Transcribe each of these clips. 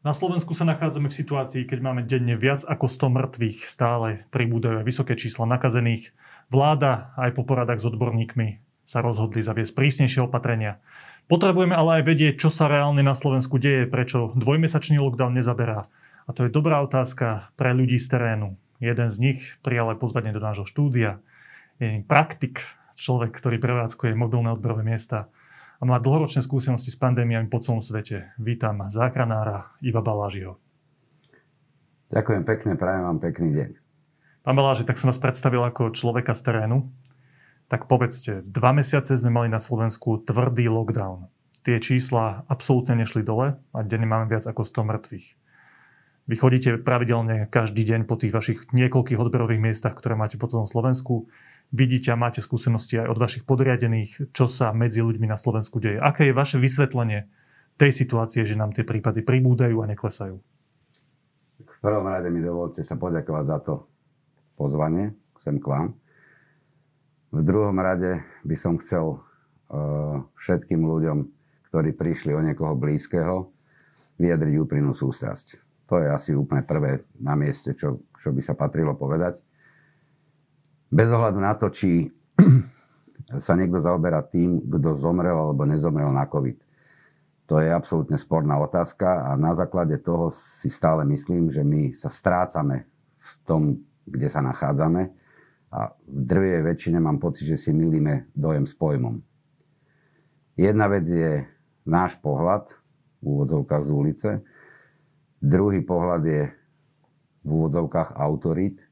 Na Slovensku sa nachádzame v situácii, keď máme denne viac ako 100 mŕtvych, stále pribúdajú vysoké čísla nakazených. Vláda aj po poradách s odborníkmi sa rozhodli zaviesť prísnejšie opatrenia. Potrebujeme ale aj vedieť, čo sa reálne na Slovensku deje, prečo dvojmesačný lockdown nezaberá. A to je dobrá otázka pre ľudí z terénu. Jeden z nich prijal aj pozvanie do nášho štúdia. Je praktik, človek, ktorý prevádzkuje mobilné odberové miesta a má dlhoročné skúsenosti s pandémiami po celom svete. Vítam záchranára Iva Balážiho. Ďakujem pekne, prajem vám pekný deň. Pán Baláži, tak som vás predstavil ako človeka z terénu. Tak povedzte, dva mesiace sme mali na Slovensku tvrdý lockdown. Tie čísla absolútne nešli dole a denne máme viac ako 100 mŕtvych. Vy chodíte pravidelne každý deň po tých vašich niekoľkých odberových miestach, ktoré máte po celom Slovensku vidíte a máte skúsenosti aj od vašich podriadených, čo sa medzi ľuďmi na Slovensku deje. Aké je vaše vysvetlenie tej situácie, že nám tie prípady pribúdajú a neklesajú? V prvom rade mi dovolte sa poďakovať za to pozvanie sem k vám. V druhom rade by som chcel uh, všetkým ľuďom, ktorí prišli o niekoho blízkeho, vyjadriť úprimnú sústrasť. To je asi úplne prvé na mieste, čo, čo by sa patrilo povedať bez ohľadu na to, či sa niekto zaoberá tým, kto zomrel alebo nezomrel na COVID. To je absolútne sporná otázka a na základe toho si stále myslím, že my sa strácame v tom, kde sa nachádzame a v drvej väčšine mám pocit, že si milíme dojem s pojmom. Jedna vec je náš pohľad v úvodzovkách z ulice, druhý pohľad je v úvodzovkách autorít,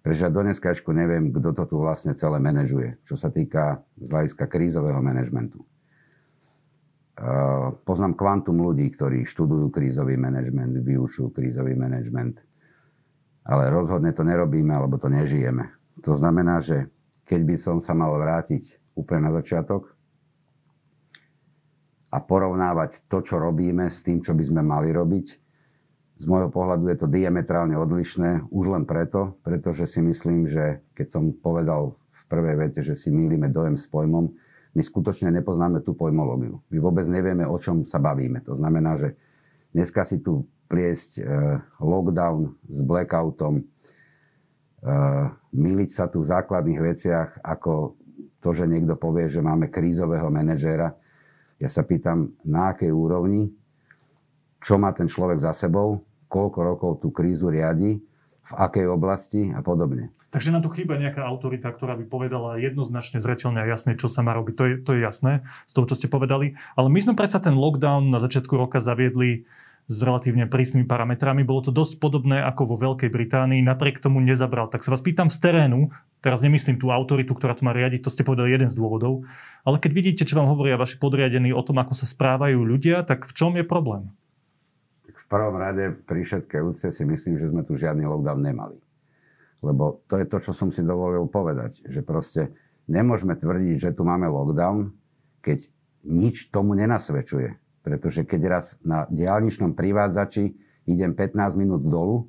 pretože ja do dneska ešte neviem, kto to tu vlastne celé manažuje, čo sa týka z hľadiska krízového manažmentu. Poznám kvantum ľudí, ktorí študujú krízový manažment, vyučujú krízový manažment, ale rozhodne to nerobíme, alebo to nežijeme. To znamená, že keď by som sa mal vrátiť úplne na začiatok a porovnávať to, čo robíme s tým, čo by sme mali robiť, z môjho pohľadu je to diametrálne odlišné, už len preto, pretože si myslím, že keď som povedal v prvej vete, že si mýlime dojem s pojmom, my skutočne nepoznáme tú pojmológiu. My vôbec nevieme, o čom sa bavíme. To znamená, že dneska si tu pliesť e, lockdown s blackoutom, e, myliť sa tu v základných veciach, ako to, že niekto povie, že máme krízového manažéra. Ja sa pýtam, na akej úrovni, čo má ten človek za sebou, koľko rokov tú krízu riadi, v akej oblasti a podobne. Takže nám tu chýba nejaká autorita, ktorá by povedala jednoznačne, zreteľne a jasne, čo sa má robiť. To je, to je jasné z toho, čo ste povedali. Ale my sme predsa ten lockdown na začiatku roka zaviedli s relatívne prísnymi parametrami. Bolo to dosť podobné ako vo Veľkej Británii, napriek tomu nezabral. Tak sa vás pýtam z terénu, teraz nemyslím tú autoritu, ktorá to má riadiť, to ste povedali jeden z dôvodov, ale keď vidíte, čo vám hovoria vaši podriadení o tom, ako sa správajú ľudia, tak v čom je problém? Prvom rade pri všetkej úcte si myslím, že sme tu žiadny lockdown nemali. Lebo to je to, čo som si dovolil povedať. Že proste nemôžeme tvrdiť, že tu máme lockdown, keď nič tomu nenasvedčuje. Pretože keď raz na diálničnom privádzači idem 15 minút dolu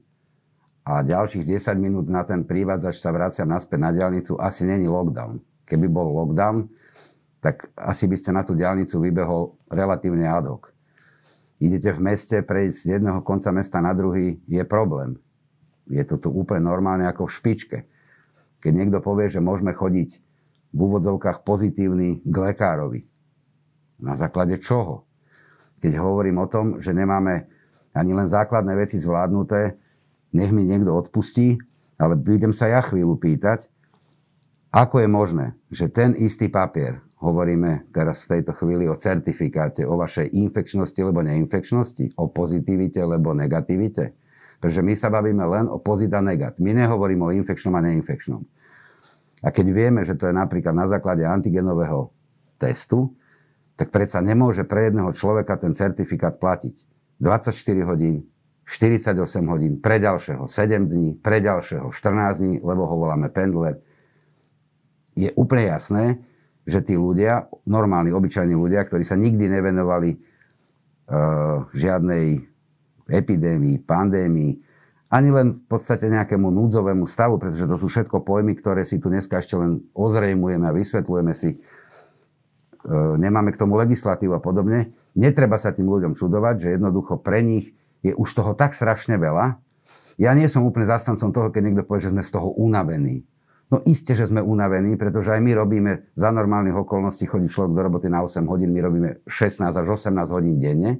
a ďalších 10 minút na ten privádzač sa vraciam naspäť na diálnicu, asi není lockdown. Keby bol lockdown, tak asi by ste na tú diálnicu vybehol relatívne ad hoc idete v meste prejsť z jedného konca mesta na druhý, je problém. Je to tu úplne normálne ako v špičke. Keď niekto povie, že môžeme chodiť v úvodzovkách pozitívny k lekárovi. Na základe čoho? Keď hovorím o tom, že nemáme ani len základné veci zvládnuté, nech mi niekto odpustí, ale budem sa ja chvíľu pýtať, ako je možné, že ten istý papier, hovoríme teraz v tejto chvíli o certifikáte, o vašej infekčnosti alebo neinfekčnosti, o pozitivite alebo negativite, pretože my sa bavíme len o pozit a negat. My nehovoríme o infekčnom a neinfekčnom. A keď vieme, že to je napríklad na základe antigenového testu, tak predsa nemôže pre jedného človeka ten certifikát platiť 24 hodín, 48 hodín, pre ďalšieho 7 dní, pre ďalšieho 14 dní, lebo ho voláme pendler, je úplne jasné, že tí ľudia, normálni, obyčajní ľudia, ktorí sa nikdy nevenovali uh, žiadnej epidémii, pandémii, ani len v podstate nejakému núdzovému stavu, pretože to sú všetko pojmy, ktoré si tu dneska ešte len ozrejmujeme a vysvetľujeme si. Uh, nemáme k tomu legislatívu a podobne. Netreba sa tým ľuďom čudovať, že jednoducho pre nich je už toho tak strašne veľa. Ja nie som úplne zastancom toho, keď niekto povie, že sme z toho unavení. No iste, že sme unavení, pretože aj my robíme za normálnych okolností, chodí človek do roboty na 8 hodín, my robíme 16 až 18 hodín denne.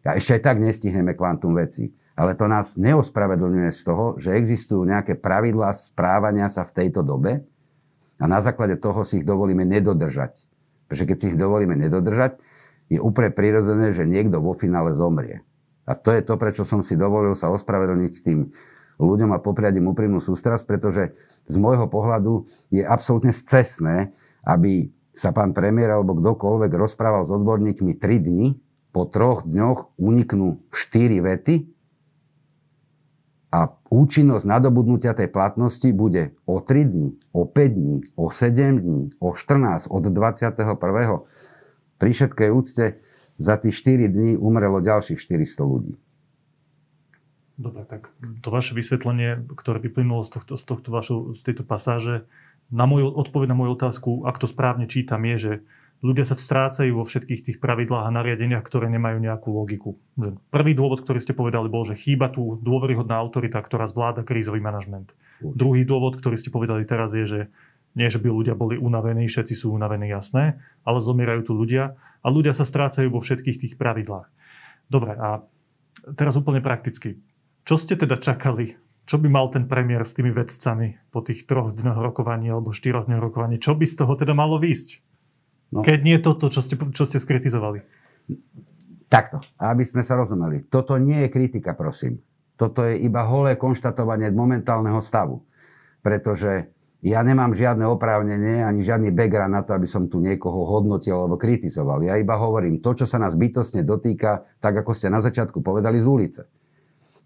A ešte aj tak nestihneme kvantum veci. Ale to nás neospravedlňuje z toho, že existujú nejaké pravidlá správania sa v tejto dobe a na základe toho si ich dovolíme nedodržať. Pretože keď si ich dovolíme nedodržať, je úplne prirodzené, že niekto vo finále zomrie. A to je to, prečo som si dovolil sa ospravedlniť tým ľuďom a popriať im úprimnú sústrasť, pretože z môjho pohľadu je absolútne scesné, aby sa pán premiér alebo kdokoľvek rozprával s odborníkmi 3 dní, po troch dňoch uniknú 4 vety a účinnosť nadobudnutia tej platnosti bude o 3 dní, o 5 dní, o 7 dní, o 14, od 21. Pri všetkej úcte za tých 4 dní umrelo ďalších 400 ľudí. Dobre, tak to vaše vysvetlenie, ktoré vyplynulo z, tohto, z, tohto vašo, z tejto pasáže, na moju, odpoveď na moju otázku, ak to správne čítam, je, že ľudia sa vstrácajú vo všetkých tých pravidlách a nariadeniach, ktoré nemajú nejakú logiku. Prvý dôvod, ktorý ste povedali, bol, že chýba tu dôveryhodná autorita, ktorá zvláda krízový manažment. Druhý dôvod, ktorý ste povedali teraz, je, že nie, že by ľudia boli unavení, všetci sú unavení, jasné, ale zomierajú tu ľudia a ľudia sa strácajú vo všetkých tých pravidlách. Dobre, a teraz úplne prakticky. Čo ste teda čakali? Čo by mal ten premiér s tými vedcami po tých troch dňoch rokovaní alebo štyroch dňoch rokovaní? Čo by z toho teda malo výsť? No. Keď nie toto, čo ste, čo ste skritizovali. Takto, aby sme sa rozumeli. Toto nie je kritika, prosím. Toto je iba holé konštatovanie momentálneho stavu. Pretože ja nemám žiadne oprávnenie ani žiadny background na to, aby som tu niekoho hodnotil alebo kritizoval. Ja iba hovorím to, čo sa nás bytostne dotýka, tak ako ste na začiatku povedali z ulice.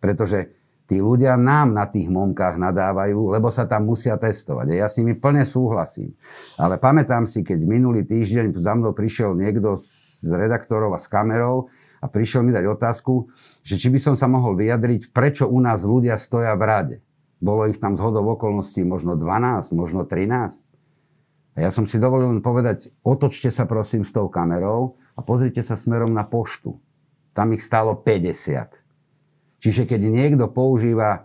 Pretože tí ľudia nám na tých momkách nadávajú, lebo sa tam musia testovať. A ja s nimi plne súhlasím. Ale pamätám si, keď minulý týždeň za mnou prišiel niekto z redaktorov a s kamerou a prišiel mi dať otázku, že či by som sa mohol vyjadriť, prečo u nás ľudia stoja v rade. Bolo ich tam zhodov okolností možno 12, možno 13. A ja som si dovolil len povedať, otočte sa prosím s tou kamerou a pozrite sa smerom na poštu. Tam ich stálo 50. Čiže keď niekto používa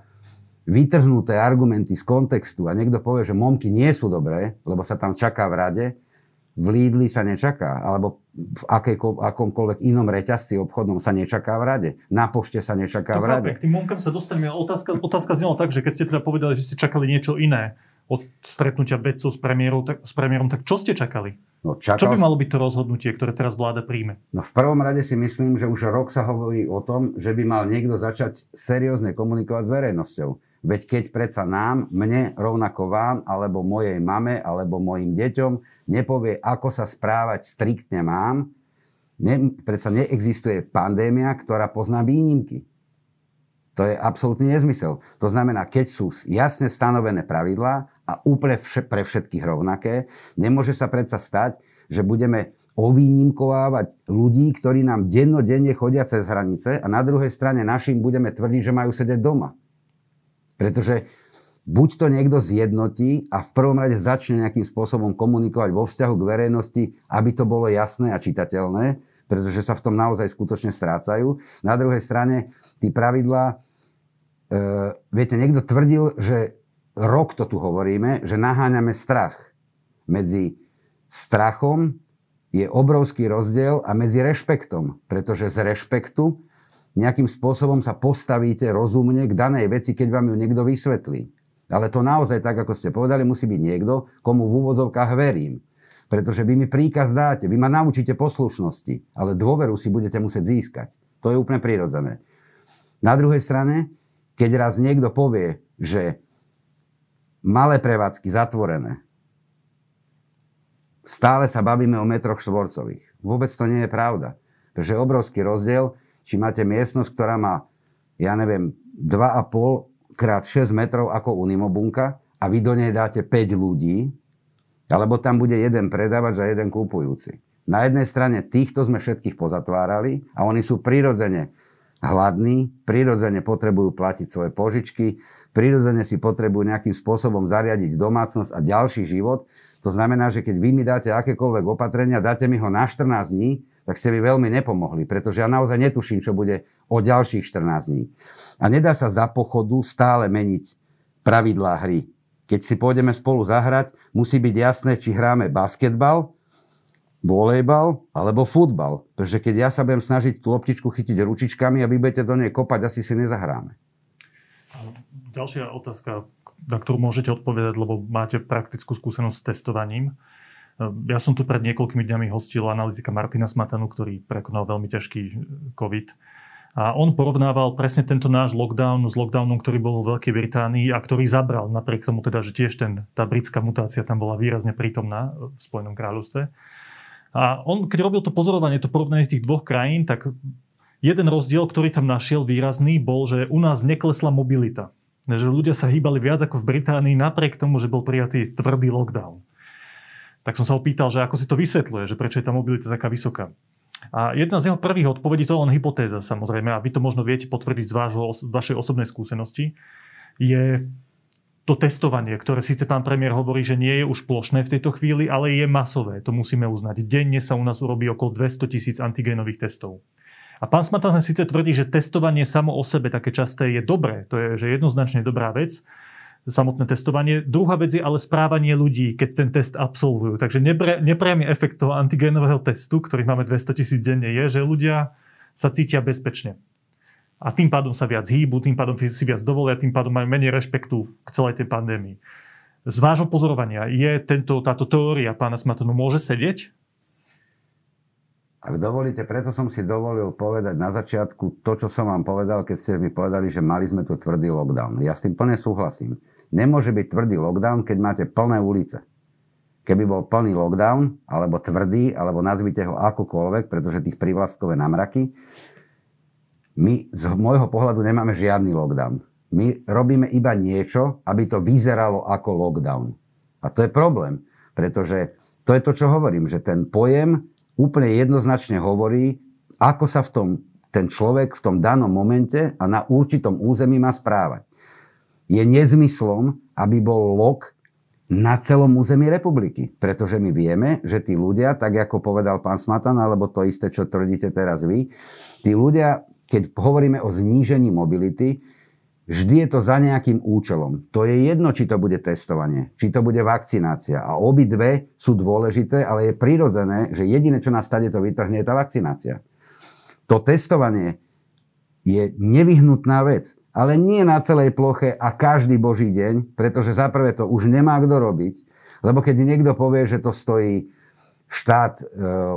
vytrhnuté argumenty z kontextu a niekto povie, že momky nie sú dobré, lebo sa tam čaká v rade, v Lidli sa nečaká, alebo v akejko, akomkoľvek inom reťazci obchodnom sa nečaká v rade. Na pošte sa nečaká to v rade. K tým momkám sa dostaneme. Otázka, otázka znela tak, že keď ste teda povedali, že ste čakali niečo iné od stretnutia vedcov s premiérom, tak, s premiérom, tak čo ste čakali? No, čakal... Čo by malo byť to rozhodnutie, ktoré teraz vláda príjme? No v prvom rade si myslím, že už rok sa hovorí o tom, že by mal niekto začať seriózne komunikovať s verejnosťou. Veď keď predsa nám, mne, rovnako vám, alebo mojej mame, alebo mojim deťom nepovie, ako sa správať striktne mám, ne, predsa neexistuje pandémia, ktorá pozná výnimky. To je absolútny nezmysel. To znamená, keď sú jasne stanovené pravidlá a úplne pre všetkých rovnaké. Nemôže sa predsa stať, že budeme ovýnimkovávať ľudí, ktorí nám dennodenne chodia cez hranice a na druhej strane našim budeme tvrdiť, že majú sedieť doma. Pretože buď to niekto zjednotí a v prvom rade začne nejakým spôsobom komunikovať vo vzťahu k verejnosti, aby to bolo jasné a čitateľné, pretože sa v tom naozaj skutočne strácajú. Na druhej strane, tí pravidlá, e, viete, niekto tvrdil, že rok to tu hovoríme, že naháňame strach. Medzi strachom je obrovský rozdiel a medzi rešpektom. Pretože z rešpektu nejakým spôsobom sa postavíte rozumne k danej veci, keď vám ju niekto vysvetlí. Ale to naozaj, tak ako ste povedali, musí byť niekto, komu v úvodzovkách verím. Pretože vy mi príkaz dáte, vy ma naučíte poslušnosti, ale dôveru si budete musieť získať. To je úplne prirodzené. Na druhej strane, keď raz niekto povie, že malé prevádzky zatvorené. Stále sa bavíme o metroch štvorcových. Vôbec to nie je pravda. Pretože je obrovský rozdiel, či máte miestnosť, ktorá má, ja neviem, 2,5 krát 6 metrov ako Unimobunka a vy do nej dáte 5 ľudí, alebo tam bude jeden predávač a jeden kúpujúci. Na jednej strane týchto sme všetkých pozatvárali a oni sú prirodzene hladní, prirodzene potrebujú platiť svoje požičky, prirodzene si potrebujú nejakým spôsobom zariadiť domácnosť a ďalší život. To znamená, že keď vy mi dáte akékoľvek opatrenia, dáte mi ho na 14 dní, tak ste mi veľmi nepomohli, pretože ja naozaj netuším, čo bude o ďalších 14 dní. A nedá sa za pochodu stále meniť pravidlá hry. Keď si pôjdeme spolu zahrať, musí byť jasné, či hráme basketbal, volejbal alebo futbal. Pretože keď ja sa budem snažiť tú loptičku chytiť ručičkami a vy budete do nej kopať, asi si nezahráme. Ďalšia otázka, na ktorú môžete odpovedať, lebo máte praktickú skúsenosť s testovaním. Ja som tu pred niekoľkými dňami hostil analytika Martina Smatanu, ktorý prekonal veľmi ťažký COVID. A on porovnával presne tento náš lockdown s lockdownom, ktorý bol v Veľkej Británii a ktorý zabral, napriek tomu teda, že tiež ten, tá britská mutácia tam bola výrazne prítomná v Spojenom kráľovstve. A on, keď robil to pozorovanie, to porovnanie tých dvoch krajín, tak jeden rozdiel, ktorý tam našiel výrazný, bol, že u nás neklesla mobilita. Že ľudia sa hýbali viac ako v Británii napriek tomu, že bol prijatý tvrdý lockdown. Tak som sa opýtal, že ako si to vysvetľuje, že prečo je tá mobilita taká vysoká. A jedna z jeho prvých odpovedí, to je len hypotéza samozrejme, a vy to možno viete potvrdiť z vášho, vašej osobnej skúsenosti, je to testovanie, ktoré síce pán premiér hovorí, že nie je už plošné v tejto chvíli, ale je masové, to musíme uznať. Denne sa u nás urobí okolo 200 tisíc antigénových testov. A pán Smatan síce tvrdí, že testovanie samo o sebe také časté je dobré, to je že jednoznačne dobrá vec, samotné testovanie. Druhá vec je ale správanie ľudí, keď ten test absolvujú. Takže nepriamy efekt toho antigénového testu, ktorých máme 200 tisíc denne, je, že ľudia sa cítia bezpečne a tým pádom sa viac hýbu, tým pádom si viac dovolia, tým pádom majú menej rešpektu k celej tej pandémii. Z vášho pozorovania je tento, táto teória pána Smatonu môže sedieť? Ak dovolíte, preto som si dovolil povedať na začiatku to, čo som vám povedal, keď ste mi povedali, že mali sme tu tvrdý lockdown. Ja s tým plne súhlasím. Nemôže byť tvrdý lockdown, keď máte plné ulice. Keby bol plný lockdown, alebo tvrdý, alebo nazvite ho akokoľvek, pretože tých privlastkové namraky, my z môjho pohľadu nemáme žiadny lockdown. My robíme iba niečo, aby to vyzeralo ako lockdown. A to je problém, pretože to je to, čo hovorím, že ten pojem úplne jednoznačne hovorí, ako sa v tom ten človek v tom danom momente a na určitom území má správať. Je nezmyslom, aby bol lok na celom území republiky. Pretože my vieme, že tí ľudia, tak ako povedal pán Smatan, alebo to isté, čo tvrdíte teraz vy, tí ľudia keď hovoríme o znížení mobility, vždy je to za nejakým účelom. To je jedno, či to bude testovanie, či to bude vakcinácia. A obidve sú dôležité, ale je prirodzené, že jediné, čo nás stade to vytrhne, je tá vakcinácia. To testovanie je nevyhnutná vec, ale nie na celej ploche a každý boží deň, pretože zaprvé to už nemá kto robiť, lebo keď niekto povie, že to stojí štát e,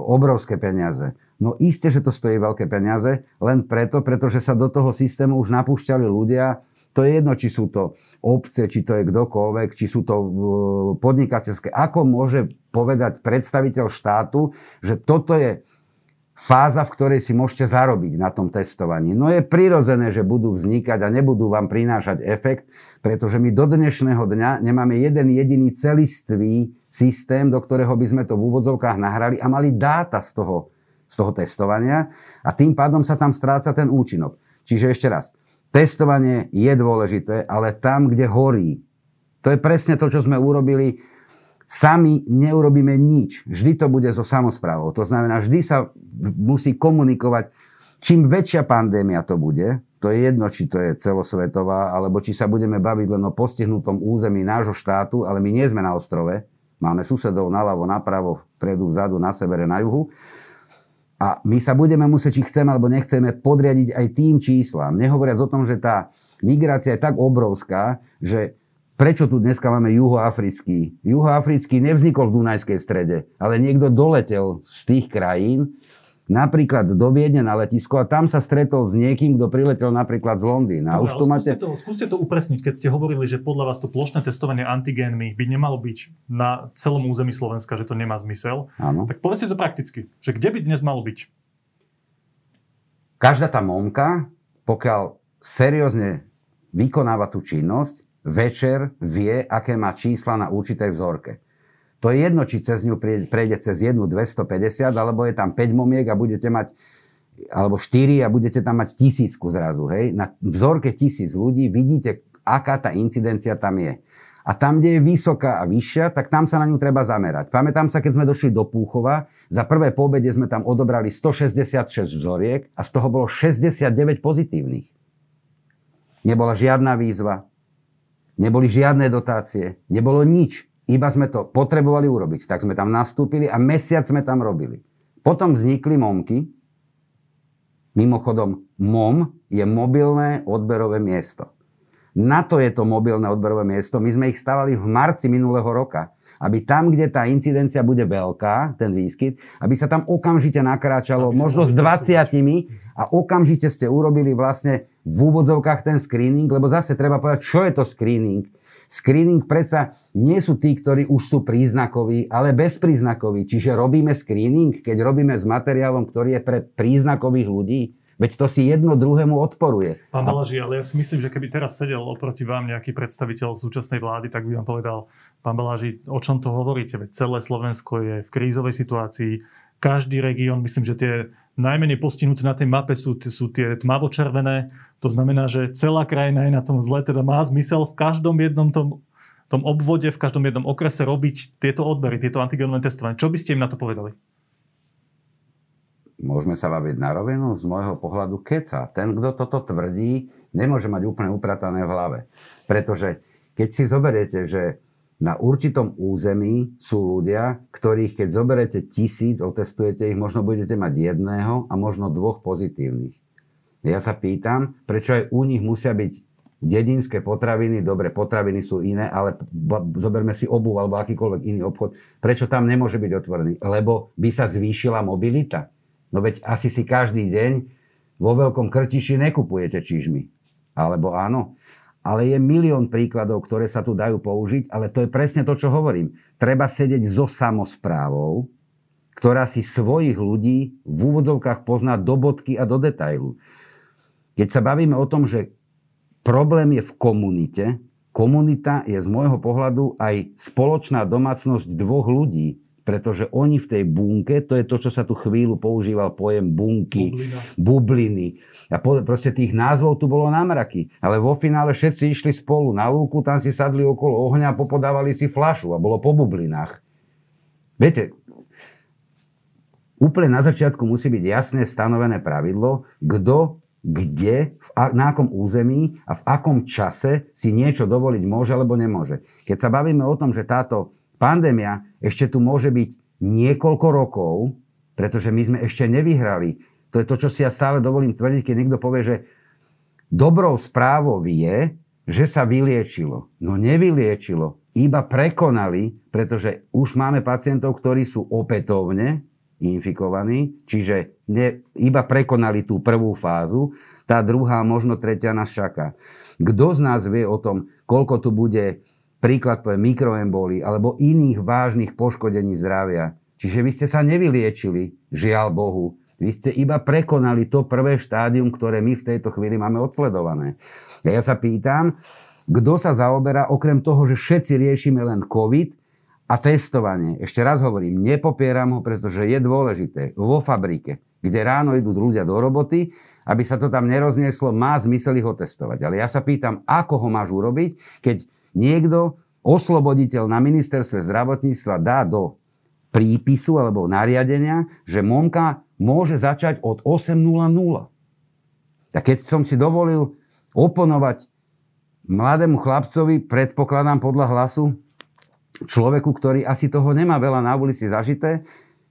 obrovské peniaze, No iste, že to stojí veľké peniaze, len preto, pretože sa do toho systému už napúšťali ľudia, to je jedno, či sú to obce, či to je kdokoľvek, či sú to uh, podnikateľské. Ako môže povedať predstaviteľ štátu, že toto je fáza, v ktorej si môžete zarobiť na tom testovaní. No je prirodzené, že budú vznikať a nebudú vám prinášať efekt, pretože my do dnešného dňa nemáme jeden jediný celistvý systém, do ktorého by sme to v úvodzovkách nahrali a mali dáta z toho z toho testovania a tým pádom sa tam stráca ten účinok. Čiže ešte raz, testovanie je dôležité, ale tam, kde horí. To je presne to, čo sme urobili. Sami neurobíme nič. Vždy to bude so samozprávou. To znamená, vždy sa musí komunikovať. Čím väčšia pandémia to bude, to je jedno, či to je celosvetová, alebo či sa budeme baviť len o postihnutom území nášho štátu, ale my nie sme na ostrove. Máme susedov naľavo, napravo, vpredu, vzadu, na severe, na juhu. A my sa budeme musieť, či chceme alebo nechceme, podriadiť aj tým číslam. Nehovoriac o tom, že tá migrácia je tak obrovská, že prečo tu dneska máme juhoafrický? Juhoafrický nevznikol v Dunajskej strede, ale niekto doletel z tých krajín, napríklad do Viedne na letisko a tam sa stretol s niekým, kto priletel napríklad z Londýna. Dobre, už tu máte... to, skúste to upresniť, keď ste hovorili, že podľa vás to plošné testovanie antigénmi by nemalo byť na celom území Slovenska, že to nemá zmysel. Áno. Tak povedzte to prakticky, že kde by dnes malo byť? Každá tá momka, pokiaľ seriózne vykonáva tú činnosť, večer vie, aké má čísla na určitej vzorke. To je jedno, či cez ňu prejde cez jednu 250, alebo je tam 5 momiek a budete mať alebo 4 a budete tam mať tisícku zrazu. Hej? Na vzorke tisíc ľudí vidíte, aká tá incidencia tam je. a tam, kde je vysoká a vyššia, tak tam sa na ňu treba zamerať. Pamätám sa, keď sme došli do Púchova, za prvé pobede sme tam odobrali 166 vzoriek a z toho bolo 69 pozitívnych. Nebola žiadna výzva, neboli žiadne dotácie, nebolo nič. Iba sme to potrebovali urobiť. Tak sme tam nastúpili a mesiac sme tam robili. Potom vznikli momky. Mimochodom, MOM je mobilné odberové miesto. Na to je to mobilné odberové miesto. My sme ich stavali v marci minulého roka. Aby tam, kde tá incidencia bude veľká, ten výskyt, aby sa tam okamžite nakráčalo, možno s 20 a okamžite ste urobili vlastne v úvodzovkách ten screening, lebo zase treba povedať, čo je to screening. Screening predsa nie sú tí, ktorí už sú príznakoví, ale bezpríznakoví. Čiže robíme screening, keď robíme s materiálom, ktorý je pre príznakových ľudí. Veď to si jedno druhému odporuje. Pán Balaži, ale ja si myslím, že keby teraz sedel oproti vám nejaký predstaviteľ súčasnej vlády, tak by vám povedal, pán Balaži, o čom to hovoríte? Veď celé Slovensko je v krízovej situácii. Každý región, myslím, že tie najmenej postihnuté na tej mape sú, sú tie tmavo-červené. To znamená, že celá krajina je na tom zle, teda má zmysel v každom jednom tom, tom obvode, v každom jednom okrese robiť tieto odbery, tieto antigenové testovanie. Čo by ste im na to povedali? môžeme sa baviť na rovinu, z môjho pohľadu keca. Ten, kto toto tvrdí, nemôže mať úplne upratané v hlave. Pretože keď si zoberiete, že na určitom území sú ľudia, ktorých keď zoberete tisíc, otestujete ich, možno budete mať jedného a možno dvoch pozitívnych. Ja sa pýtam, prečo aj u nich musia byť dedinské potraviny, dobre, potraviny sú iné, ale zoberme si obu alebo akýkoľvek iný obchod. Prečo tam nemôže byť otvorený? Lebo by sa zvýšila mobilita. No veď asi si každý deň vo veľkom krtiši nekupujete čižmy. Alebo áno. Ale je milión príkladov, ktoré sa tu dajú použiť, ale to je presne to, čo hovorím. Treba sedieť so samozprávou, ktorá si svojich ľudí v úvodzovkách pozná do bodky a do detailu. Keď sa bavíme o tom, že problém je v komunite, komunita je z môjho pohľadu aj spoločná domácnosť dvoch ľudí, pretože oni v tej bunke, to je to, čo sa tu chvíľu používal pojem bunky, Bublina. bubliny. A po, proste tých názvov tu bolo námraky. Ale vo finále všetci išli spolu na lúku, tam si sadli okolo ohňa a popodávali si flašu a bolo po bublinách. Viete, úplne na začiatku musí byť jasne stanovené pravidlo, kto kde, v, na akom území a v akom čase si niečo dovoliť môže alebo nemôže. Keď sa bavíme o tom, že táto pandémia ešte tu môže byť niekoľko rokov, pretože my sme ešte nevyhrali. To je to, čo si ja stále dovolím tvrdiť, keď niekto povie, že dobrou správou je, že sa vyliečilo. No nevyliečilo, iba prekonali, pretože už máme pacientov, ktorí sú opätovne infikovaní, čiže ne, iba prekonali tú prvú fázu, tá druhá, možno tretia nás čaká. Kto z nás vie o tom, koľko tu bude príklad poviem mikroemboli alebo iných vážnych poškodení zdravia. Čiže vy ste sa nevyliečili, žiaľ Bohu. Vy ste iba prekonali to prvé štádium, ktoré my v tejto chvíli máme odsledované. Ja sa pýtam, kto sa zaoberá, okrem toho, že všetci riešime len COVID a testovanie. Ešte raz hovorím, nepopieram ho, pretože je dôležité. Vo fabrike, kde ráno idú ľudia do roboty, aby sa to tam neroznieslo, má zmysel ich otestovať. Ale ja sa pýtam, ako ho máš urobiť, keď niekto, osloboditeľ na ministerstve zdravotníctva dá do prípisu alebo nariadenia, že Monka môže začať od 8.00. Tak keď som si dovolil oponovať mladému chlapcovi, predpokladám podľa hlasu, človeku, ktorý asi toho nemá veľa na ulici zažité,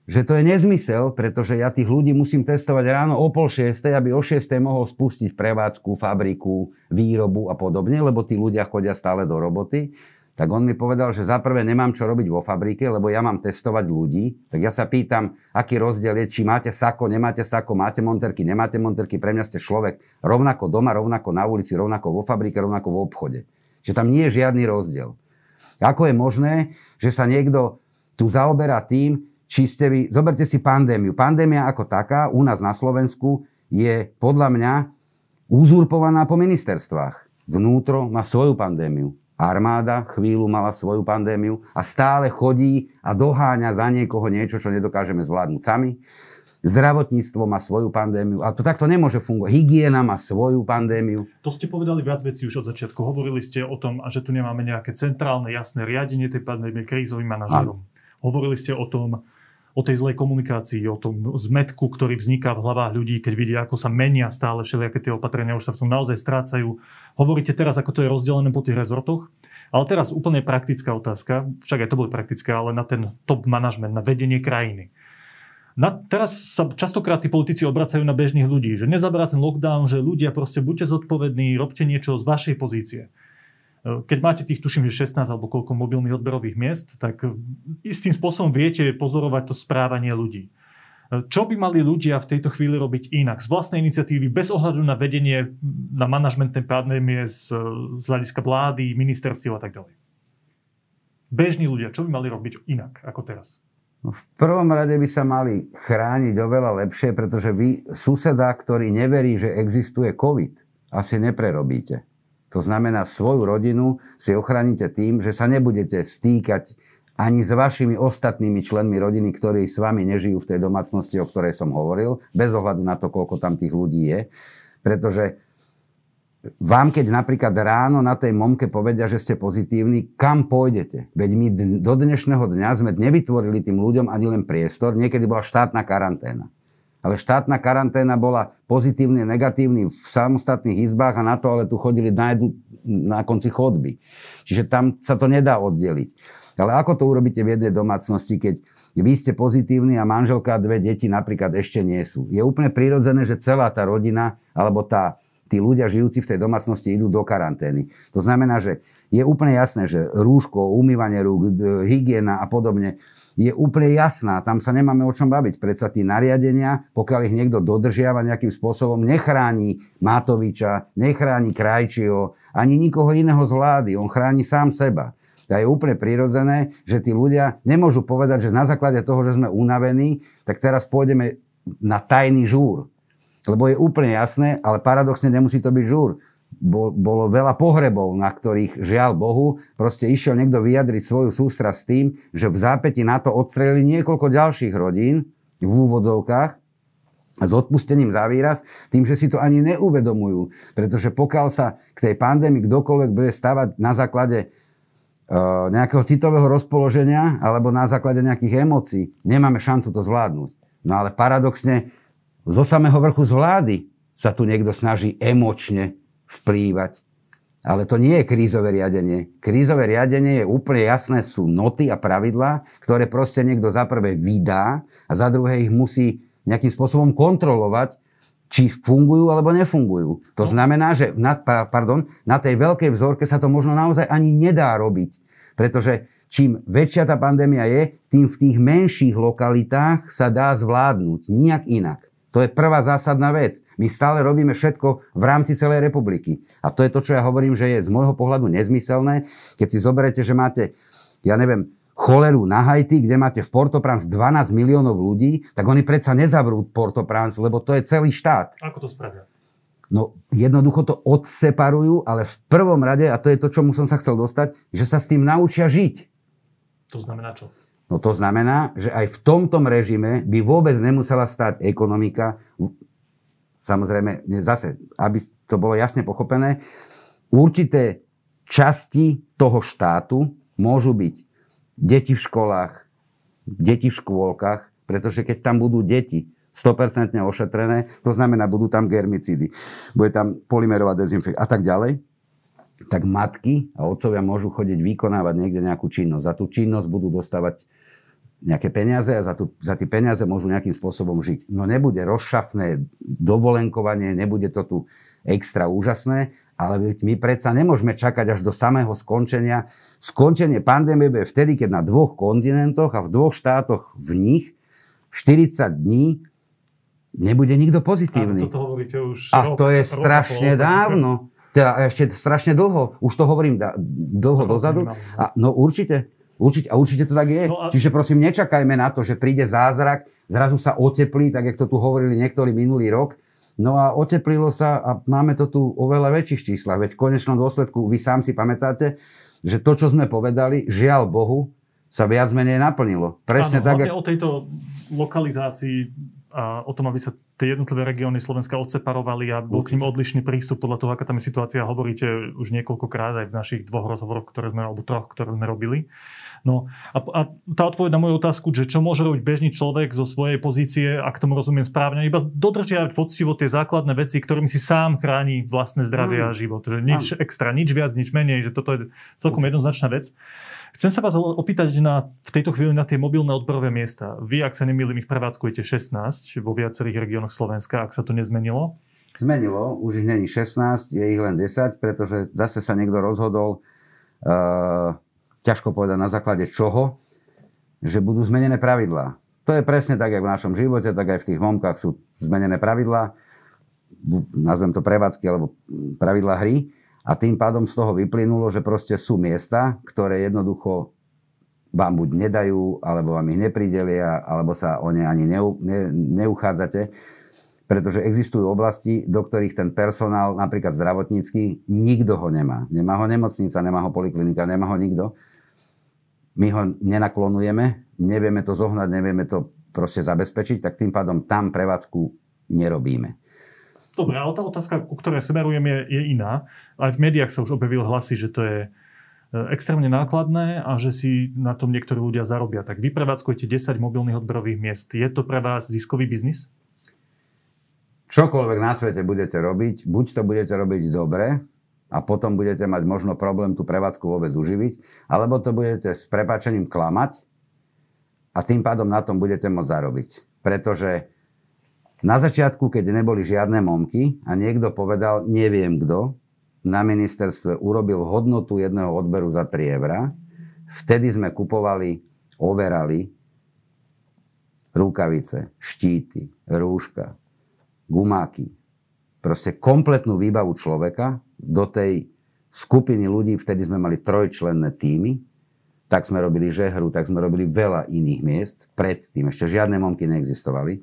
že to je nezmysel, pretože ja tých ľudí musím testovať ráno o pol šiestej, aby o šiestej mohol spustiť prevádzku, fabriku, výrobu a podobne, lebo tí ľudia chodia stále do roboty. Tak on mi povedal, že za nemám čo robiť vo fabrike, lebo ja mám testovať ľudí. Tak ja sa pýtam, aký rozdiel je, či máte sako, nemáte sako, máte monterky, nemáte monterky. Pre mňa ste človek rovnako doma, rovnako na ulici, rovnako vo fabrike, rovnako v obchode. Že tam nie je žiadny rozdiel. Ako je možné, že sa niekto tu zaoberá tým, či ste vy, zoberte si pandémiu. Pandémia ako taká u nás na Slovensku je podľa mňa uzurpovaná po ministerstvách. Vnútro má svoju pandémiu. Armáda chvíľu mala svoju pandémiu a stále chodí a doháňa za niekoho niečo, čo nedokážeme zvládnuť sami. Zdravotníctvo má svoju pandémiu. A to takto nemôže fungovať. Hygiena má svoju pandémiu. To ste povedali viac vecí už od začiatku. Hovorili ste o tom, že tu nemáme nejaké centrálne, jasné riadenie tej pandémie krízovým manažerom. Hovorili ste o tom, o tej zlej komunikácii, o tom zmetku, ktorý vzniká v hlavách ľudí, keď vidia, ako sa menia stále všelijaké tie opatrenia, už sa v tom naozaj strácajú. Hovoríte teraz, ako to je rozdelené po tých rezortoch. Ale teraz úplne praktická otázka, však aj to boli praktické, ale na ten top management, na vedenie krajiny. Na, teraz sa častokrát tí politici obracajú na bežných ľudí, že nezaberá ten lockdown, že ľudia proste buďte zodpovední, robte niečo z vašej pozície. Keď máte tých, tuším, že 16 alebo koľko mobilných odberových miest, tak istým spôsobom viete pozorovať to správanie ľudí. Čo by mali ľudia v tejto chvíli robiť inak? Z vlastnej iniciatívy, bez ohľadu na vedenie, na manažmentné pandémie z, z hľadiska vlády, ministerstiev a tak ďalej. Bežní ľudia, čo by mali robiť inak ako teraz? No, v prvom rade by sa mali chrániť oveľa lepšie, pretože vy suseda, ktorý neverí, že existuje COVID, asi neprerobíte. To znamená, svoju rodinu si ochránite tým, že sa nebudete stýkať ani s vašimi ostatnými členmi rodiny, ktorí s vami nežijú v tej domácnosti, o ktorej som hovoril, bez ohľadu na to, koľko tam tých ľudí je. Pretože vám, keď napríklad ráno na tej momke povedia, že ste pozitívni, kam pôjdete? Veď my do dnešného dňa sme nevytvorili tým ľuďom ani len priestor, niekedy bola štátna karanténa. Ale štátna karanténa bola pozitívny, negatívny v samostatných izbách a na to ale tu chodili na, jednu, na konci chodby. Čiže tam sa to nedá oddeliť. Ale ako to urobíte v jednej domácnosti, keď vy ste pozitívni a manželka a dve deti napríklad ešte nie sú? Je úplne prirodzené, že celá tá rodina alebo tá, tí ľudia žijúci v tej domácnosti idú do karantény. To znamená, že je úplne jasné, že rúško, umývanie rúk, hygiena a podobne je úplne jasná. Tam sa nemáme o čom baviť. Predsa tí nariadenia, pokiaľ ich niekto dodržiava nejakým spôsobom, nechráni Matoviča, nechráni Krajčího, ani nikoho iného z vlády. On chráni sám seba. To je úplne prirodzené, že tí ľudia nemôžu povedať, že na základe toho, že sme unavení, tak teraz pôjdeme na tajný žúr. Lebo je úplne jasné, ale paradoxne nemusí to byť žúr. Bolo veľa pohrebov, na ktorých, žiaľ Bohu, proste išiel niekto vyjadriť svoju sústra s tým, že v zápäti na to odstrelili niekoľko ďalších rodín v úvodzovkách s odpustením za výraz, tým, že si to ani neuvedomujú. Pretože pokiaľ sa k tej pandémii kdokoľvek bude stavať na základe Eh, nejakého citového rozpoloženia alebo na základe nejakých emócií, nemáme šancu to zvládnuť. No ale paradoxne, zo samého vrchu z vlády sa tu niekto snaží emočne vplývať. Ale to nie je krízové riadenie. Krízové riadenie je úplne jasné, sú noty a pravidlá, ktoré proste niekto za prvé vydá a za druhé ich musí nejakým spôsobom kontrolovať, či fungujú alebo nefungujú. To no. znamená, že na, pardon, na tej veľkej vzorke sa to možno naozaj ani nedá robiť. Pretože čím väčšia tá pandémia je, tým v tých menších lokalitách sa dá zvládnuť. Nijak inak. To je prvá zásadná vec. My stále robíme všetko v rámci celej republiky. A to je to, čo ja hovorím, že je z môjho pohľadu nezmyselné. Keď si zoberete, že máte, ja neviem, choleru na Haiti, kde máte v Port-au-Prince 12 miliónov ľudí, tak oni predsa nezavrú Port-au-Prince, lebo to je celý štát. Ako to spravia? No jednoducho to odseparujú, ale v prvom rade, a to je to, čomu som sa chcel dostať, že sa s tým naučia žiť. To znamená čo? No to znamená, že aj v tomto režime by vôbec nemusela stať ekonomika. Samozrejme, zase, aby to bolo jasne pochopené, určité časti toho štátu môžu byť deti v školách, deti v škôlkach, pretože keď tam budú deti 100% ošetrené, to znamená, budú tam germicídy, bude tam polymerová dezinfekcia a tak ďalej, tak matky a otcovia môžu chodiť vykonávať niekde nejakú činnosť. Za tú činnosť budú dostávať nejaké peniaze a za, tú, za tie peniaze môžu nejakým spôsobom žiť. No nebude rozšafné dovolenkovanie, nebude to tu extra úžasné, ale my predsa nemôžeme čakať až do samého skončenia. Skončenie pandémie bude vtedy, keď na dvoch kontinentoch a v dvoch štátoch v nich 40 dní nebude nikto pozitívny. toto hovoríte už a rok, to je strašne rok, dávno. Teda ešte strašne dlho. Už to hovorím da, dlho dozadu. A, no určite. Určite, a určite to tak je. No a... Čiže prosím, nečakajme na to, že príde zázrak, zrazu sa oteplí, tak jak to tu hovorili niektorí minulý rok No a oteplilo sa a máme to tu oveľa väčších číslach. Veď v konečnom dôsledku, vy sám si pamätáte, že to, čo sme povedali, žiaľ Bohu, sa viac menej naplnilo. Presne Áno, tak, ak... o tejto lokalizácii a o tom, aby sa tie jednotlivé regióny Slovenska odseparovali a bol k ním odlišný prístup podľa toho, aká tam je situácia. Hovoríte už niekoľkokrát aj v našich dvoch rozhovoroch, ktoré sme, alebo troch, ktoré sme robili. No a, a tá odpoveď na moju otázku, že čo môže robiť bežný človek zo svojej pozície, ak tomu rozumiem správne, iba dodržiavať poctivo tie základné veci, ktorými si sám chráni vlastné zdravie mm. a život. Že nič mm. extra, nič viac, nič menej, že toto je celkom jednoznačná vec. Chcem sa vás opýtať na, v tejto chvíli na tie mobilné odberové miesta. Vy, ak sa nemýlim, ich prevádzkujete 16 vo viacerých regiónoch Slovenska, ak sa to nezmenilo? Zmenilo, už ich není 16, je ich len 10, pretože zase sa niekto rozhodol, uh, ťažko povedať na základe čoho, že budú zmenené pravidlá. To je presne tak, jak v našom živote, tak aj v tých momkách sú zmenené pravidlá, nazvem to prevádzky alebo pravidlá hry a tým pádom z toho vyplynulo, že proste sú miesta, ktoré jednoducho vám buď nedajú, alebo vám ich nepridelia, alebo sa o ne ani neu, ne, neuchádzate. Pretože existujú oblasti, do ktorých ten personál, napríklad zdravotnícky, nikto ho nemá. Nemá ho nemocnica, nemá ho poliklinika, nemá ho nikto. My ho nenaklonujeme, nevieme to zohnať, nevieme to proste zabezpečiť, tak tým pádom tam prevádzku nerobíme. Dobre, ale tá otázka, ku ktorej smerujem, je, je iná. Aj v médiách sa už objavil hlasy, že to je e, extrémne nákladné a že si na tom niektorí ľudia zarobia. Tak vy prevádzkujete 10 mobilných odberových miest. Je to pre vás ziskový biznis? Čokoľvek na svete budete robiť, buď to budete robiť dobre a potom budete mať možno problém tú prevádzku vôbec uživiť, alebo to budete s prepačením klamať a tým pádom na tom budete môcť zarobiť. Pretože na začiatku, keď neboli žiadne momky a niekto povedal, neviem kto, na ministerstve urobil hodnotu jedného odberu za 3 eurá, vtedy sme kupovali, overali rukavice, štíty, rúška, gumáky. Proste kompletnú výbavu človeka do tej skupiny ľudí, vtedy sme mali trojčlenné týmy, tak sme robili žehru, tak sme robili veľa iných miest predtým. Ešte žiadne momky neexistovali.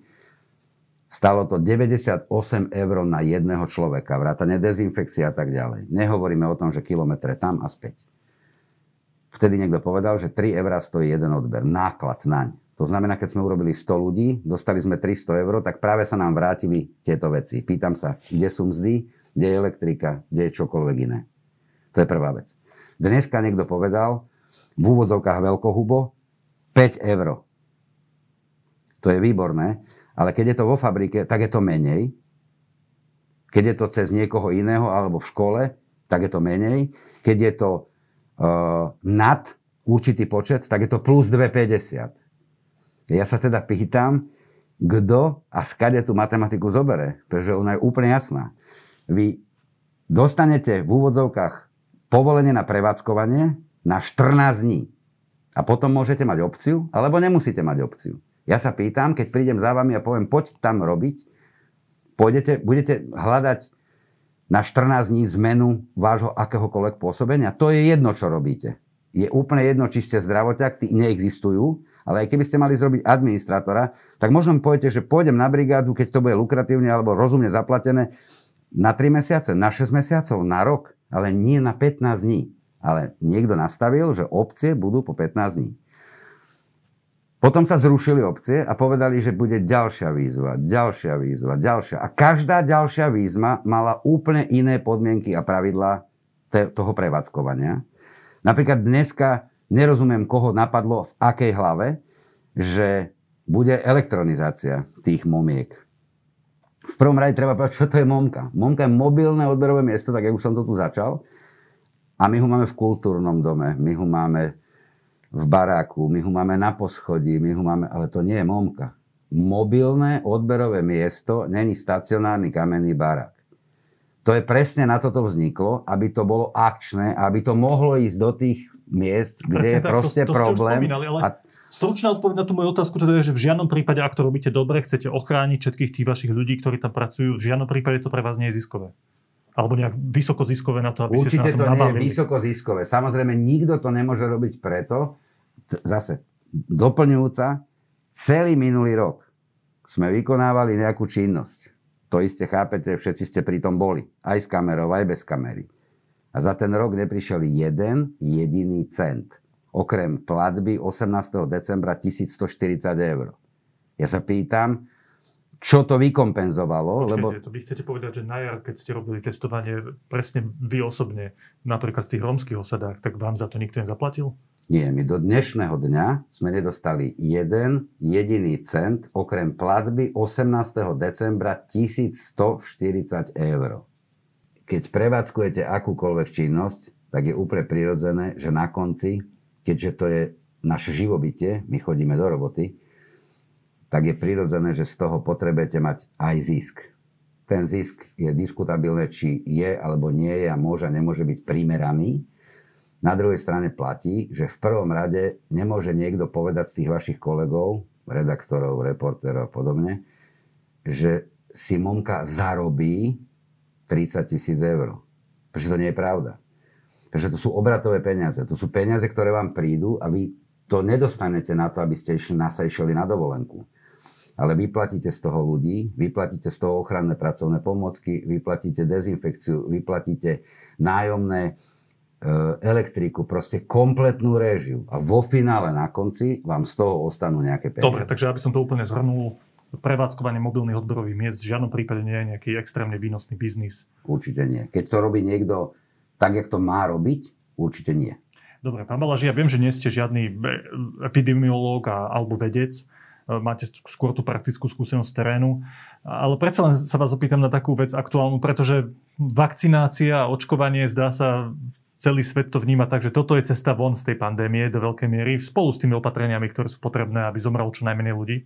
Stalo to 98 eur na jedného človeka, vrátane dezinfekcia a tak ďalej. Nehovoríme o tom, že kilometre tam a späť. Vtedy niekto povedal, že 3 eur stojí jeden odber. Náklad naň. To znamená, keď sme urobili 100 ľudí, dostali sme 300 eur, tak práve sa nám vrátili tieto veci. Pýtam sa, kde sú mzdy, kde je elektrika, kde je čokoľvek iné. To je prvá vec. Dneska niekto povedal, v úvodzovkách veľkohubo, 5 eur. To je výborné, ale keď je to vo fabrike, tak je to menej. Keď je to cez niekoho iného alebo v škole, tak je to menej. Keď je to uh, nad určitý počet, tak je to plus 2,50. Ja sa teda pýtam, kto a skade tú matematiku zobere, pretože ona je úplne jasná. Vy dostanete v úvodzovkách povolenie na prevádzkovanie na 14 dní. A potom môžete mať opciu, alebo nemusíte mať opciu. Ja sa pýtam, keď prídem za vami a poviem, poď tam robiť, pôjdete, budete hľadať na 14 dní zmenu vášho akéhokoľvek pôsobenia. To je jedno, čo robíte. Je úplne jedno, či ste zdravoťak, tí neexistujú, ale aj keby ste mali zrobiť administrátora, tak možno mi poviete, že pôjdem na brigádu, keď to bude lukratívne alebo rozumne zaplatené, na 3 mesiace, na 6 mesiacov, na rok, ale nie na 15 dní. Ale niekto nastavil, že opcie budú po 15 dní. Potom sa zrušili opcie a povedali, že bude ďalšia výzva, ďalšia výzva, ďalšia. A každá ďalšia výzva mala úplne iné podmienky a pravidlá toho prevádzkovania. Napríklad dneska nerozumiem, koho napadlo v akej hlave, že bude elektronizácia tých momiek. V prvom rade treba povedať, čo to je momka. Momka je mobilné odberové miesto, tak jak už som to tu začal. A my ho máme v kultúrnom dome, my ho máme v baráku, my ho máme na poschodí, my ho máme, ale to nie je momka. Mobilné odberové miesto není stacionárny kamenný barák. To je presne na toto vzniklo, aby to bolo akčné, aby to mohlo ísť do tých miest, kde presne je tak, proste to, to problém. ale... A Stručná odpoveď na tú moju otázku teda je, že v žiadnom prípade, ak to robíte dobre, chcete ochrániť všetkých tých vašich ľudí, ktorí tam pracujú, v žiadnom prípade to pre vás nie je ziskové. Alebo nejak vysokoziskové na to, aby Určite ste sa na to nabavili. nie je vysokoziskové. Samozrejme, nikto to nemôže robiť preto, t- zase doplňujúca, celý minulý rok sme vykonávali nejakú činnosť. To iste chápete, všetci ste pri tom boli. Aj s kamerou, aj bez kamery. A za ten rok neprišiel jeden jediný cent. Okrem platby 18. decembra 1140 eur. Ja sa pýtam, čo to vykompenzovalo. Počkejte, lebo... to vy chcete povedať, že na jar, keď ste robili testovanie presne vy osobne, napríklad v tých rómskych osadách, tak vám za to nikto nezaplatil? Nie, my do dnešného dňa sme nedostali jeden jediný cent, okrem platby 18. decembra 1140 eur. Keď prevádzkujete akúkoľvek činnosť, tak je úplne prirodzené, že na konci, keďže to je naše živobytie, my chodíme do roboty, tak je prirodzené, že z toho potrebujete mať aj zisk. Ten zisk je diskutabilné, či je alebo nie je a môže a nemôže byť primeraný. Na druhej strane platí, že v prvom rade nemôže niekto povedať z tých vašich kolegov, redaktorov, reportérov a podobne, že si Momka zarobí 30 tisíc eur. Pretože to nie je pravda. Pretože to sú obratové peniaze. To sú peniaze, ktoré vám prídu a vy to nedostanete na to, aby ste išli, na, išli na dovolenku ale vyplatíte z toho ľudí, vyplatíte z toho ochranné pracovné pomocky, vyplatíte dezinfekciu, vyplatíte nájomné e, elektriku, proste kompletnú réžiu. A vo finále na konci vám z toho ostanú nejaké peniaze. Dobre, takže aby som to úplne zhrnul, prevádzkovanie mobilných odberových miest v žiadnom prípade nie je nejaký extrémne výnosný biznis. Určite nie. Keď to robí niekto tak, jak to má robiť, určite nie. Dobre, pán Balaži, ja viem, že nie ste žiadny epidemiológ alebo vedec, E, máte skôr tú praktickú skúsenosť terénu. Ale predsa len sa vás opýtam na takú vec aktuálnu, pretože vakcinácia a očkovanie zdá sa celý svet to vníma tak, že toto je cesta von z tej pandémie do veľkej miery spolu s tými opatreniami, ktoré sú potrebné, aby zomrelo čo najmenej ľudí.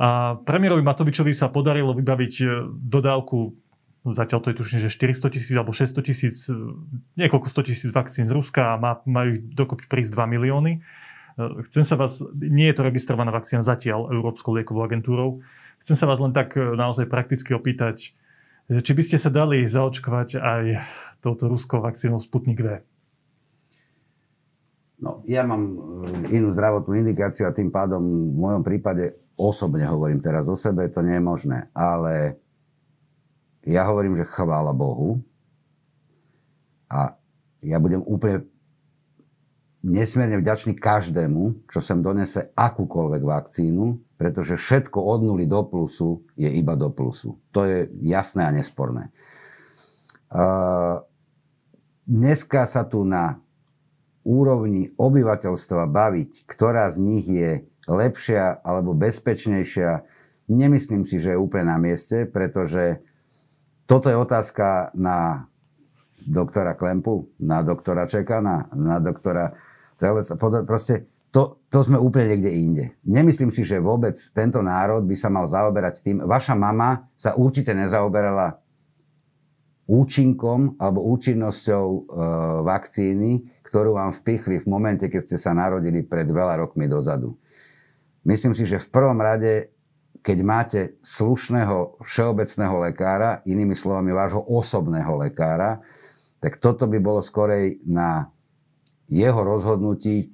A premiérovi Matovičovi sa podarilo vybaviť e, dodávku zatiaľ to je tuším, že 400 tisíc alebo 600 tisíc, e, niekoľko 100 tisíc vakcín z Ruska a má, majú dokopy prísť 2 milióny. Eh, chcem sa vás, nie je to registrovaná vakcína zatiaľ Európskou liekovou agentúrou, chcem sa vás len tak naozaj prakticky opýtať, či by ste sa dali zaočkovať aj touto ruskou vakcínou Sputnik V? No, ja mám eh, inú zdravotnú indikáciu a tým pádom v mojom prípade osobne hovorím teraz o sebe, to nie je možné. Ale ja hovorím, že chvála Bohu a ja budem úplne nesmierne vďačný každému, čo sem donese akúkoľvek vakcínu, pretože všetko od nuly do plusu je iba do plusu. To je jasné a nesporné. Uh, dneska sa tu na úrovni obyvateľstva baviť, ktorá z nich je lepšia alebo bezpečnejšia, nemyslím si, že je úplne na mieste, pretože toto je otázka na doktora Klempu, na doktora Čekana, na doktora pod, proste to, to sme úplne niekde inde. Nemyslím si, že vôbec tento národ by sa mal zaoberať tým. Vaša mama sa určite nezaoberala účinkom alebo účinnosťou e, vakcíny, ktorú vám vpichli v momente, keď ste sa narodili pred veľa rokmi dozadu. Myslím si, že v prvom rade, keď máte slušného všeobecného lekára, inými slovami vášho osobného lekára, tak toto by bolo skorej na jeho rozhodnutí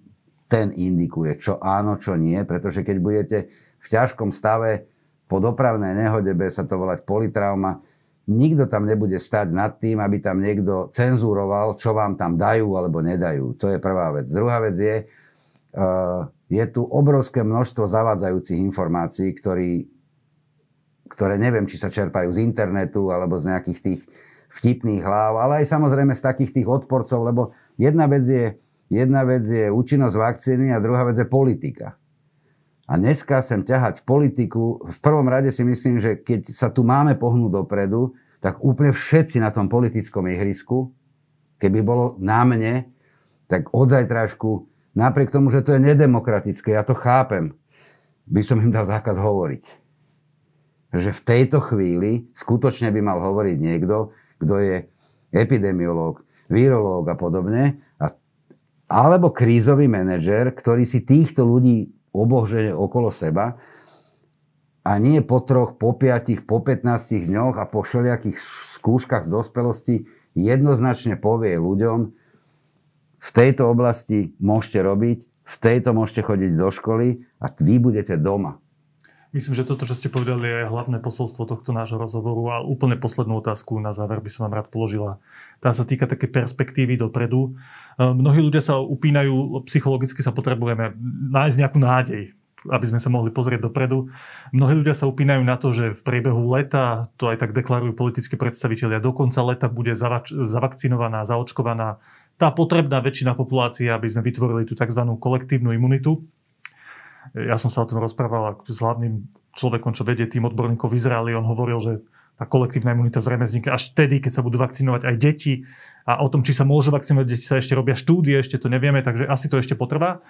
ten indikuje, čo áno, čo nie, pretože keď budete v ťažkom stave po dopravnej nehode, bude sa to volať politrauma, nikto tam nebude stať nad tým, aby tam niekto cenzuroval, čo vám tam dajú alebo nedajú. To je prvá vec. Druhá vec je, uh, je tu obrovské množstvo zavádzajúcich informácií, ktorý, ktoré neviem, či sa čerpajú z internetu alebo z nejakých tých vtipných hlav, ale aj samozrejme z takých tých odporcov, lebo jedna vec je Jedna vec je účinnosť vakcíny a druhá vec je politika. A dneska sem ťahať politiku, v prvom rade si myslím, že keď sa tu máme pohnúť dopredu, tak úplne všetci na tom politickom ihrisku, keby bolo na mne, tak od zajtražku, napriek tomu, že to je nedemokratické, ja to chápem, by som im dal zákaz hovoriť. Že v tejto chvíli skutočne by mal hovoriť niekto, kto je epidemiológ, virológ a podobne. A alebo krízový manažer, ktorý si týchto ľudí obohže okolo seba a nie po troch, po piatich, po 15 dňoch a po všelijakých skúškach z dospelosti jednoznačne povie ľuďom, v tejto oblasti môžete robiť, v tejto môžete chodiť do školy a vy budete doma. Myslím, že toto, čo ste povedali, je hlavné posolstvo tohto nášho rozhovoru a úplne poslednú otázku na záver by som vám rád položila. Tá sa týka také perspektívy dopredu. E, mnohí ľudia sa upínajú, psychologicky sa potrebujeme nájsť nejakú nádej. aby sme sa mohli pozrieť dopredu. Mnohí ľudia sa upínajú na to, že v priebehu leta, to aj tak deklarujú politickí predstavitelia, do konca leta bude zavakcinovaná, zaočkovaná tá potrebná väčšina populácie, aby sme vytvorili tú tzv. kolektívnu imunitu. Ja som sa o tom rozprával s hlavným človekom, čo vedie tým odborníkov v Izraeli. On hovoril, že tá kolektívna imunita zrejme vznikne až vtedy, keď sa budú vakcinovať aj deti. A o tom, či sa môžu vakcinovať deti, sa ešte robia štúdie, ešte to nevieme, takže asi to ešte potrvá.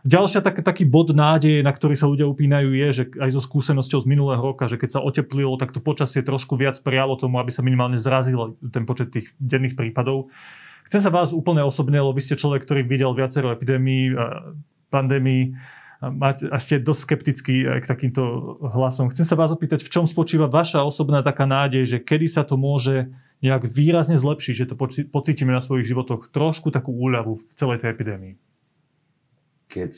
Ďalšia tak, taký bod nádeje, na ktorý sa ľudia upínajú, je, že aj so skúsenosťou z minulého roka, že keď sa oteplilo, tak to počasie trošku viac prijalo tomu, aby sa minimálne zrazil ten počet tých denných prípadov. Chcem sa vás úplne osobne, lebo vy ste človek, ktorý videl viacero epidémií, pandémií, a ste dosť skeptickí k takýmto hlasom. Chcem sa vás opýtať, v čom spočíva vaša osobná taká nádej, že kedy sa to môže nejak výrazne zlepšiť, že to pocítime na svojich životoch trošku takú úľavu v celej tej epidémii? Keď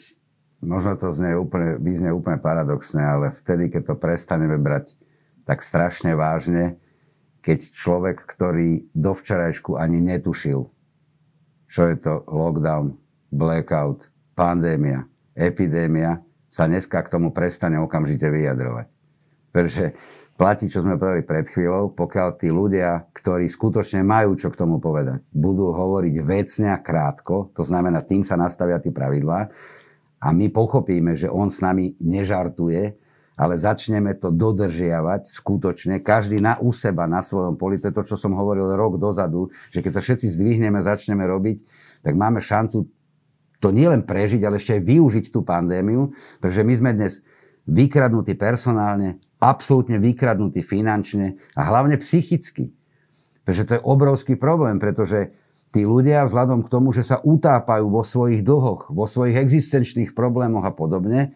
možno to znie úplne, vyznie úplne paradoxne, ale vtedy, keď to prestaneme brať tak strašne vážne, keď človek, ktorý do včerajšku ani netušil, čo je to lockdown, blackout, pandémia, epidémia, sa dneska k tomu prestane okamžite vyjadrovať. Pretože platí, čo sme povedali pred chvíľou, pokiaľ tí ľudia, ktorí skutočne majú čo k tomu povedať, budú hovoriť vecne a krátko, to znamená, tým sa nastavia tie pravidlá a my pochopíme, že on s nami nežartuje, ale začneme to dodržiavať skutočne, každý na u seba, na svojom poli. To je to, čo som hovoril rok dozadu, že keď sa všetci zdvihneme, začneme robiť, tak máme šancu to nielen prežiť, ale ešte aj využiť tú pandémiu, pretože my sme dnes vykradnutí personálne, absolútne vykradnutí finančne a hlavne psychicky. Pretože to je obrovský problém, pretože tí ľudia vzhľadom k tomu, že sa utápajú vo svojich dlhoch, vo svojich existenčných problémoch a podobne,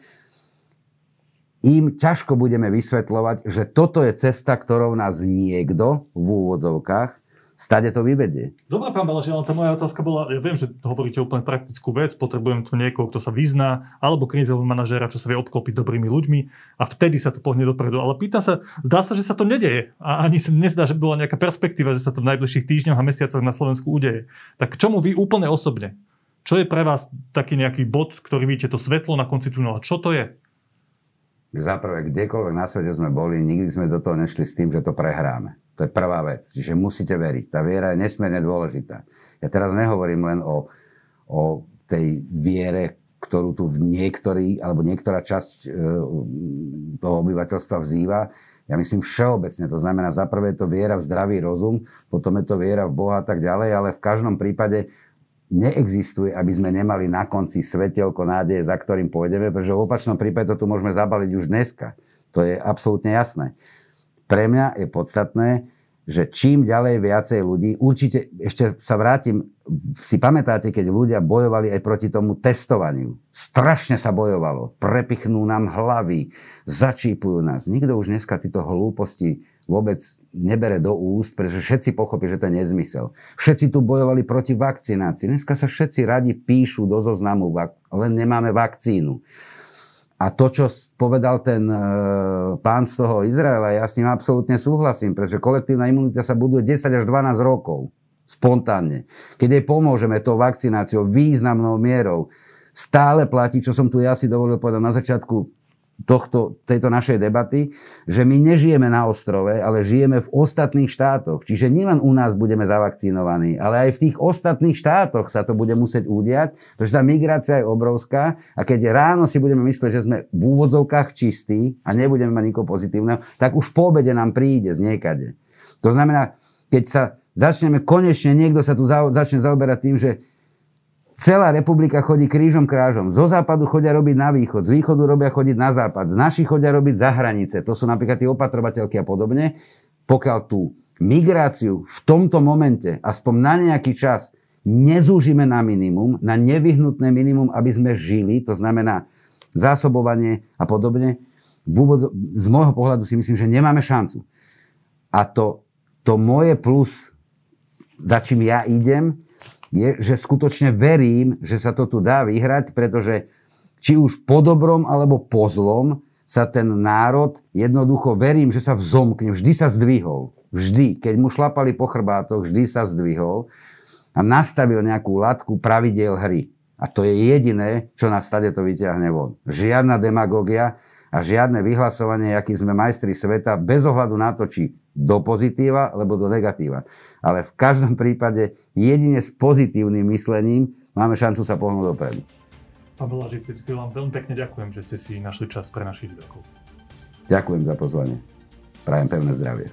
im ťažko budeme vysvetľovať, že toto je cesta, ktorou nás niekto v úvodzovkách stade to vyvedie. Dobre, pán Balaži, ale tá moja otázka bola, ja viem, že hovoríte úplne praktickú vec, potrebujem tu niekoho, kto sa vyzná, alebo krízového manažéra, čo sa vie obklopiť dobrými ľuďmi a vtedy sa to pohne dopredu. Ale pýta sa, zdá sa, že sa to nedeje a ani sa nezdá, že bola nejaká perspektíva, že sa to v najbližších týždňoch a mesiacoch na Slovensku udeje. Tak čomu vy úplne osobne? Čo je pre vás taký nejaký bod, ktorý vidíte to svetlo na konci tunela? Čo to je? Za prvé, kdekoľvek na svete sme boli, nikdy sme do toho nešli s tým, že to prehráme. To je prvá vec. Čiže musíte veriť. Tá viera je nesmierne dôležitá. Ja teraz nehovorím len o, o tej viere, ktorú tu niektorý, alebo niektorá časť e, toho obyvateľstva vzýva. Ja myslím všeobecne. To znamená, za prvé je to viera v zdravý rozum, potom je to viera v Boha a tak ďalej, ale v každom prípade neexistuje, aby sme nemali na konci svetelko nádeje, za ktorým pôjdeme, pretože v opačnom prípade to tu môžeme zabaliť už dneska. To je absolútne jasné. Pre mňa je podstatné, že čím ďalej viacej ľudí, určite ešte sa vrátim, si pamätáte, keď ľudia bojovali aj proti tomu testovaniu. Strašne sa bojovalo. Prepichnú nám hlavy, začípujú nás. Nikto už dneska tieto hlúposti vôbec nebere do úst, pretože všetci pochopí, že to je nezmysel. Všetci tu bojovali proti vakcinácii. Dneska sa všetci radi píšu do zoznamu, len nemáme vakcínu. A to, čo povedal ten e, pán z toho Izraela, ja s ním absolútne súhlasím, pretože kolektívna imunita sa buduje 10 až 12 rokov. Spontánne. Keď jej pomôžeme tou vakcináciou významnou mierou, stále platí, čo som tu ja si dovolil povedať na začiatku tohto, tejto našej debaty, že my nežijeme na ostrove, ale žijeme v ostatných štátoch. Čiže nielen u nás budeme zavakcinovaní, ale aj v tých ostatných štátoch sa to bude musieť udiať, pretože tá migrácia je obrovská a keď ráno si budeme myslieť, že sme v úvodzovkách čistí a nebudeme mať nikoho pozitívneho, tak už po obede nám príde z niekade. To znamená, keď sa začneme konečne, niekto sa tu začne zaoberať tým, že Celá republika chodí krížom krážom. Zo západu chodia robiť na východ, z východu robia chodiť na západ, naši chodia robiť za hranice. To sú napríklad tie opatrovateľky a podobne. Pokiaľ tú migráciu v tomto momente, aspoň na nejaký čas, nezúžime na minimum, na nevyhnutné minimum, aby sme žili, to znamená zásobovanie a podobne, z môjho pohľadu si myslím, že nemáme šancu. A to, to moje plus, za čím ja idem, je, že skutočne verím, že sa to tu dá vyhrať, pretože či už po dobrom alebo po zlom sa ten národ jednoducho verím, že sa vzomkne, vždy sa zdvihol. Vždy. Keď mu šlapali po chrbátoch, vždy sa zdvihol a nastavil nejakú latku pravidel hry. A to je jediné, čo nás stade to vyťahne von. Žiadna demagogia a žiadne vyhlasovanie, aký sme majstri sveta, bez ohľadu na to, či do pozitíva, alebo do negatíva. Ale v každom prípade jedine s pozitívnym myslením máme šancu sa pohnúť dopredu. Pán Belažic, vám veľmi pekne ďakujem, že ste si našli čas pre našich divákov. Ďakujem za pozvanie. Prajem pevné zdravie.